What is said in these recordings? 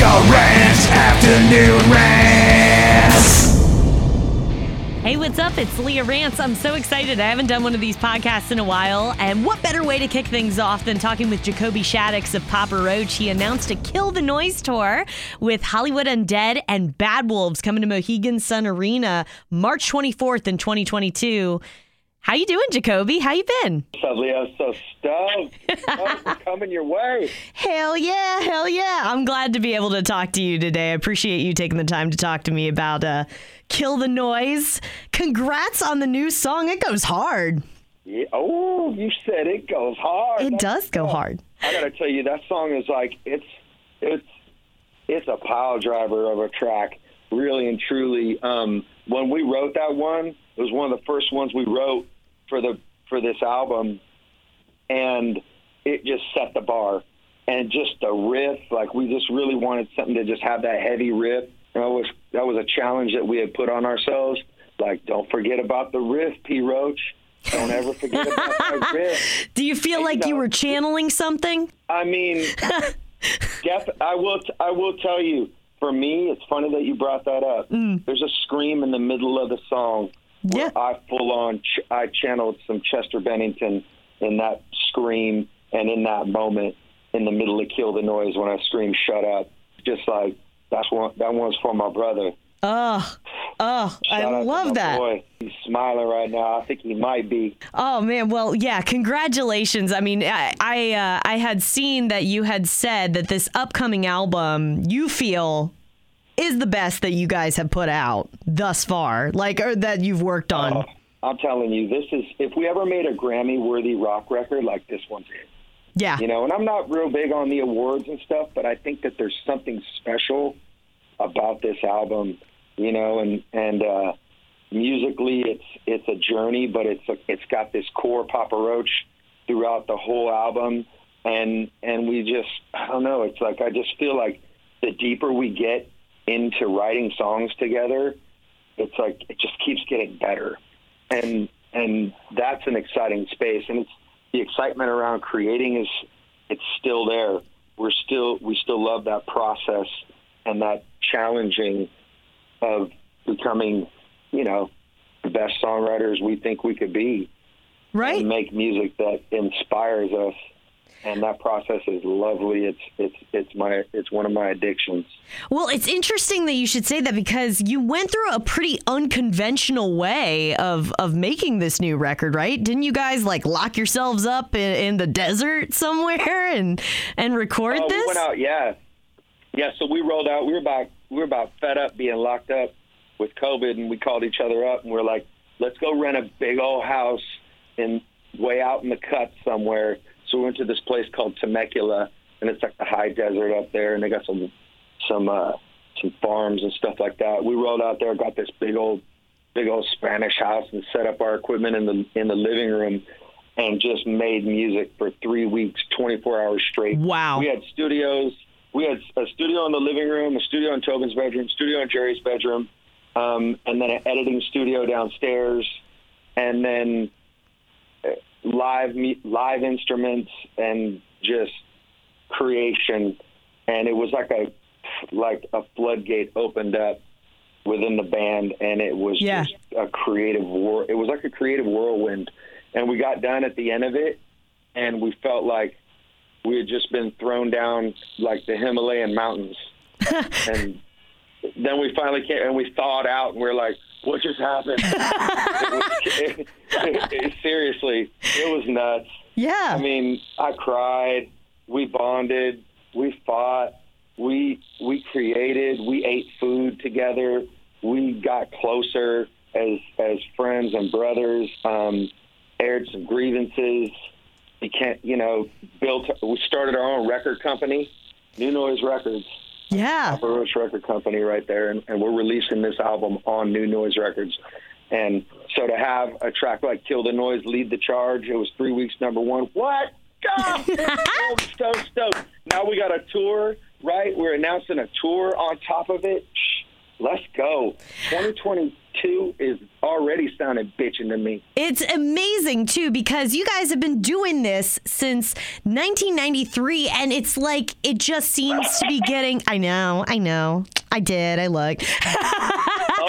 Rants Afternoon Rants. Hey, what's up? It's Leah Rance. I'm so excited. I haven't done one of these podcasts in a while. And what better way to kick things off than talking with Jacoby Shaddix of Papa Roach? He announced a Kill the Noise tour with Hollywood Undead and Bad Wolves coming to Mohegan Sun Arena March 24th in 2022. How you doing, Jacoby? How you been? Up, Leo? So stoked. For coming your way. Hell yeah, hell yeah. I'm glad to be able to talk to you today. I appreciate you taking the time to talk to me about uh, Kill the Noise. Congrats on the new song. It goes hard. Yeah. Oh, you said it goes hard. It does go hard. I gotta tell you, that song is like it's it's it's a pile driver of a track, really and truly. Um, when we wrote that one, it was one of the first ones we wrote for the for this album, and it just set the bar. And just the riff, like we just really wanted something to just have that heavy riff. And that was that was a challenge that we had put on ourselves. Like, don't forget about the riff, P. Roach. Don't ever forget about that riff. Do you feel like you were channeling something? I mean, def- I will. T- I will tell you. For me, it's funny that you brought that up. Mm. There's a scream in the middle of the song. Yeah. I full on. Ch- I channeled some Chester Bennington in that scream and in that moment in the middle of "Kill the Noise" when I screamed "Shut up!" Just like that's one. That one's for my brother. Oh, oh, I Shout out to love that. Boy. He's smiling right now. I think he might be. Oh man, well, yeah, congratulations. I mean, I I, uh, I had seen that you had said that this upcoming album you feel is the best that you guys have put out thus far, like or that you've worked on. Oh, I'm telling you, this is if we ever made a Grammy-worthy rock record, like this one's it. yeah. You know, and I'm not real big on the awards and stuff, but I think that there's something special about this album. You know, and and uh, musically, it's it's a journey, but it's a, it's got this core Papa Roach throughout the whole album, and and we just I don't know. It's like I just feel like the deeper we get into writing songs together, it's like it just keeps getting better, and and that's an exciting space, and it's the excitement around creating is it's still there. We're still we still love that process and that challenging of becoming, you know, the best songwriters we think we could be right? and make music that inspires us. And that process is lovely. It's it's it's my it's one of my addictions. Well, it's interesting that you should say that because you went through a pretty unconventional way of of making this new record, right? Didn't you guys like lock yourselves up in, in the desert somewhere and and record Oh, this? we went out, yeah, yeah. So we rolled out. We were about we were about fed up being locked up with COVID, and we called each other up, and we are like, let's go rent a big old house in way out in the cut somewhere. So we went to this place called Temecula, and it's like the high desert up there, and they got some some uh, some farms and stuff like that. We rolled out there, got this big old big old Spanish house, and set up our equipment in the in the living room. And just made music for three weeks, 24 hours straight. Wow. We had studios. We had a studio in the living room, a studio in Tobin's bedroom, studio in Jerry's bedroom, um, and then an editing studio downstairs, and then live live instruments and just creation. And it was like a like a floodgate opened up within the band, and it was Yeah. just a creative war. It was like a creative whirlwind, and we got done at the end of it, and we felt like we had just been thrown down like the Himalayan mountains, and then we finally came and we thawed out, and we are like, "What just happened?" it was, it- it- seriously, it was nuts. yeah. I mean, I cried. We bonded. We fought. We we created. We ate food together. We got closer as as friends and brothers. Um, aired some grievances. We can't, you know, built. We started our own record company, New Noise Records. Yeah. Roach record company right there, and, and we're releasing this album on New Noise Records. And so to have a track like "Kill the Noise" lead the charge, it was three weeks number one. What? God, oh, stoked, stoked, stoked. Now we got a tour, right? We're announcing a tour on top of it. Let's go. 2022 is already sounding bitching to me. It's amazing too because you guys have been doing this since 1993 and it's like it just seems to be getting I know, I know. I did. I looked.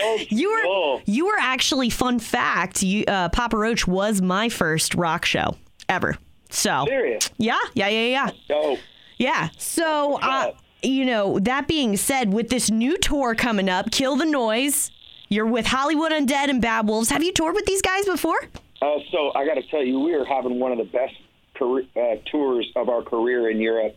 Oh, You were cool. you were actually fun fact, you uh, Papa Roach was my first rock show ever. So serious. Yeah, yeah, yeah, yeah. Dope. Yeah. So, uh. You know, that being said, with this new tour coming up, Kill the Noise, you're with Hollywood Undead and Bad Wolves. Have you toured with these guys before? Uh, so I got to tell you, we are having one of the best career, uh, tours of our career in Europe.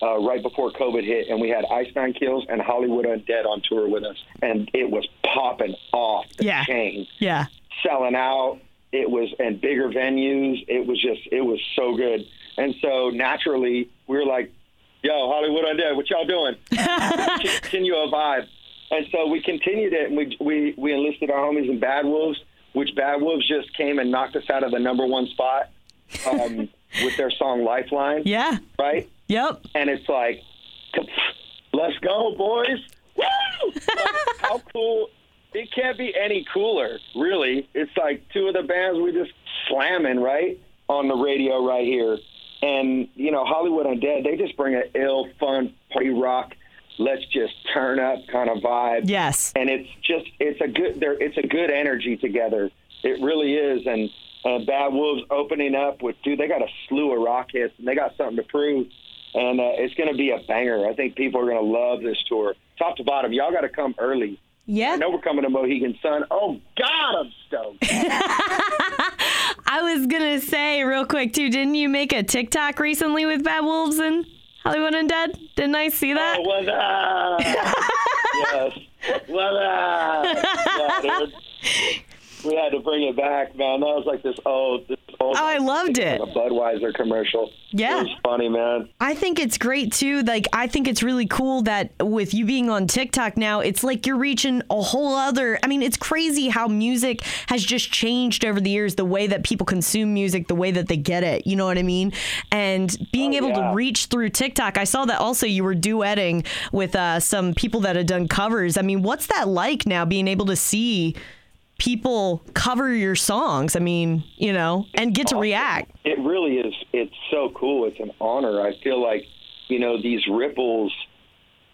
Uh, right before COVID hit, and we had Ice Nine Kills and Hollywood Undead on tour with us, and it was popping off the Yeah. chain. Yeah. selling out. It was and bigger venues. It was just it was so good. And so naturally we were like, "Yo, Undead, what y'all doing?" Continue a vibe. And so we continued it, and we we we enlisted our homies in Bad Wolves, which Bad Wolves just came and knocked us out of the number one spot um, with their song Lifeline, Yeah. right? Yep. and it's like, let's go, boys! Woo! Like, how cool! It can't be any cooler, really. It's like two of the bands we just slamming right on the radio right here, and you know Hollywood Undead. They just bring an ill, fun party rock. Let's just turn up kind of vibe Yes. and it's just it's a good there it's a good energy together. It really is, and uh, Bad Wolves opening up with dude, they got a slew of rock hits and they got something to prove, and uh, it's going to be a banger. I think people are going to love this tour, top to bottom. Y'all got to come early. Yeah. I know we're coming to Mohegan Sun. Oh God, I'm stoked. I was going to say real quick, too, didn't you make a TikTok recently with Bad Wolves and Hollywood Undead? Didn't I see that? Oh, what's up? yes. What's up? Yeah. We had to bring it back, man. That was like this old, this old. Oh, I loved it. A Budweiser commercial. Yeah. It was funny, man. I think it's great too. Like, I think it's really cool that with you being on TikTok now, it's like you're reaching a whole other. I mean, it's crazy how music has just changed over the years, the way that people consume music, the way that they get it. You know what I mean? And being Oh, able yeah. to reach through TikTok, I saw that also you were duetting with uh, some people that had done covers. I mean, what's that like now being able to see people cover your songs? I mean, you know, and get to react. It really is. It's so cool. It's an honor. I feel like, you know, these ripples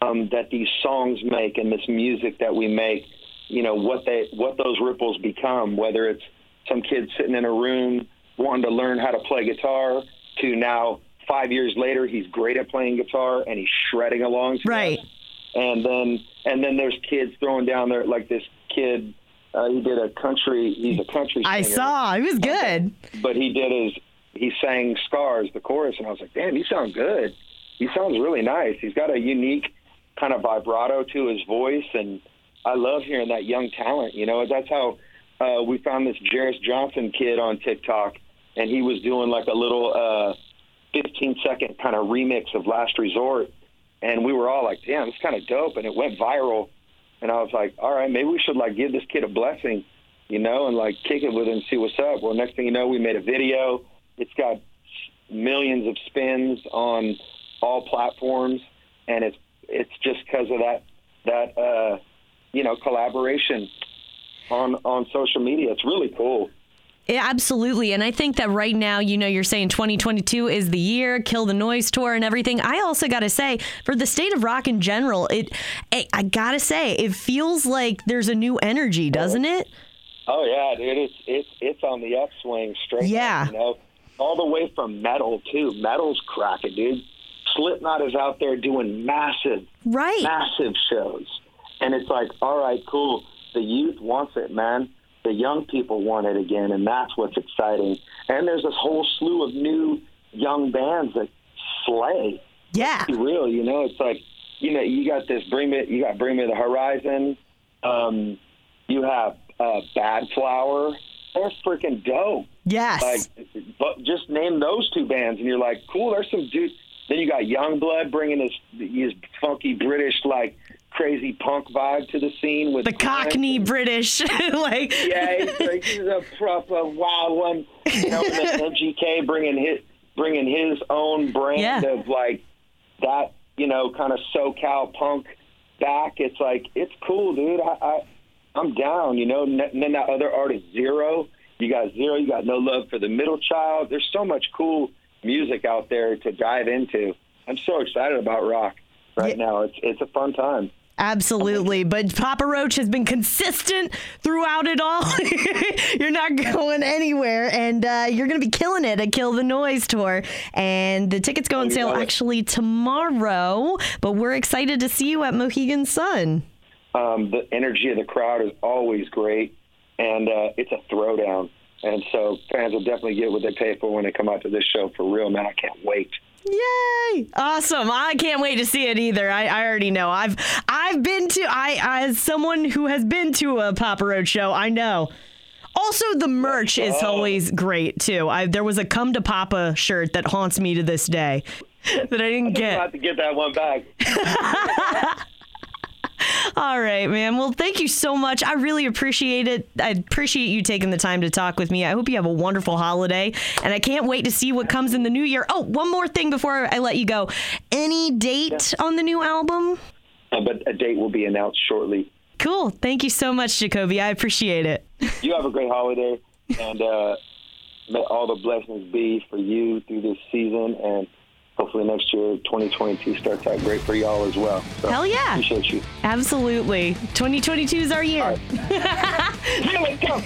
um, that these songs make and this music that we make, you know, what they what those ripples become. Whether it's some kid sitting in a room wanting to learn how to play guitar, to now five years later he's great at playing guitar and he's shredding along. Right. us. And then and then there's kids throwing down there like this kid. Uh, he did a country. He's a country. Singer, I saw. He was good. but he did his he sang scars the chorus and i was like damn you sound good he sounds really nice he's got a unique kind of vibrato to his voice and i love hearing that young talent you know that's how uh we found this Jeris Johnson kid on tiktok and he was doing like a little uh 15 second kind of remix of last resort and we were all like damn it's kind of dope and it went viral and i was like all right maybe we should like give this kid a blessing you know, and like kick it with him, see what's up. Well, next thing you know, we made a video. It's got millions of spins on all platforms, and it's it's just because of that that uh, you know collaboration on on social media. It's really cool. Yeah, absolutely. And I think that right now, you know, you're saying 2022 is the year, kill the noise tour and everything. I also got to say, for the state of rock in general, it, I I got to say, it feels like there's a new energy, doesn't it? Oh yeah, dude, it's it's it's on the upswing straight. up, Yeah. you know, all the way from metal too. Metal's cracking, dude. Slipknot is out there doing massive, Right. massive shows, and it's like, all right, cool. The youth wants it, man. The young people want it again, and that's what's exciting. And there's this whole slew of new young bands that slay Yeah. real. You know, it's like you know you got this bring me you got bring me the horizon. Um, you have uh, Bad Flower. They're freaking dope. Yes. Like, but just name those two bands, and you're like, cool. There's some dude. Then you got Yungblud bringing this his funky British like crazy punk vibe to the scene with the Cockney British. like, yeah, he's, like, he's a proper wild one. You know, and then MGK bringing his bringing his own brand Yeah. of like that, you know, kind of SoCal punk back. It's like it's cool, dude. I, I I'm down. You know, and then that other artist, Zero. You got Zero. You got No Love for the Middle Child. There's so much cool music out there to dive into. I'm so excited about rock right now. It's it's a fun time. Absolutely. But Papa Roach has been consistent throughout it all. you're not going anywhere. And uh, you're going to be killing it at Kill the Noise tour. And the tickets go on sale actually tomorrow. But we're excited to see you at Mohegan Sun. Um, the energy of the crowd is always great. And uh, it's a throwdown. And so fans will definitely get what they pay for when they come out to this show for real, man. I can't wait. Yay! Awesome. I can't wait to see it either. I, I already know. I've I've been to I as someone who has been to a Papa Roach show, I know. Also, the merch is oh. always great too. I, there was a "Come to Papa" shirt that haunts me to this day that I didn't I get. have to get that one back. All right, man. Well, thank you so much. I really appreciate it. I appreciate you taking the time to talk with me. I hope you have a wonderful holiday, and I can't wait to see what comes in the new year. Oh, one more thing before I let you go. Any date on the new album? Uh, but a date will be announced shortly. Cool. Thank you so much, Jacoby. I appreciate it. You have a great holiday, and uh, may all the blessings be for you through this season, and hopefully next year, 2022 starts out great for y'all as well. So Hell yeah. Appreciate you. Absolutely. 2022 is our year. Here we go.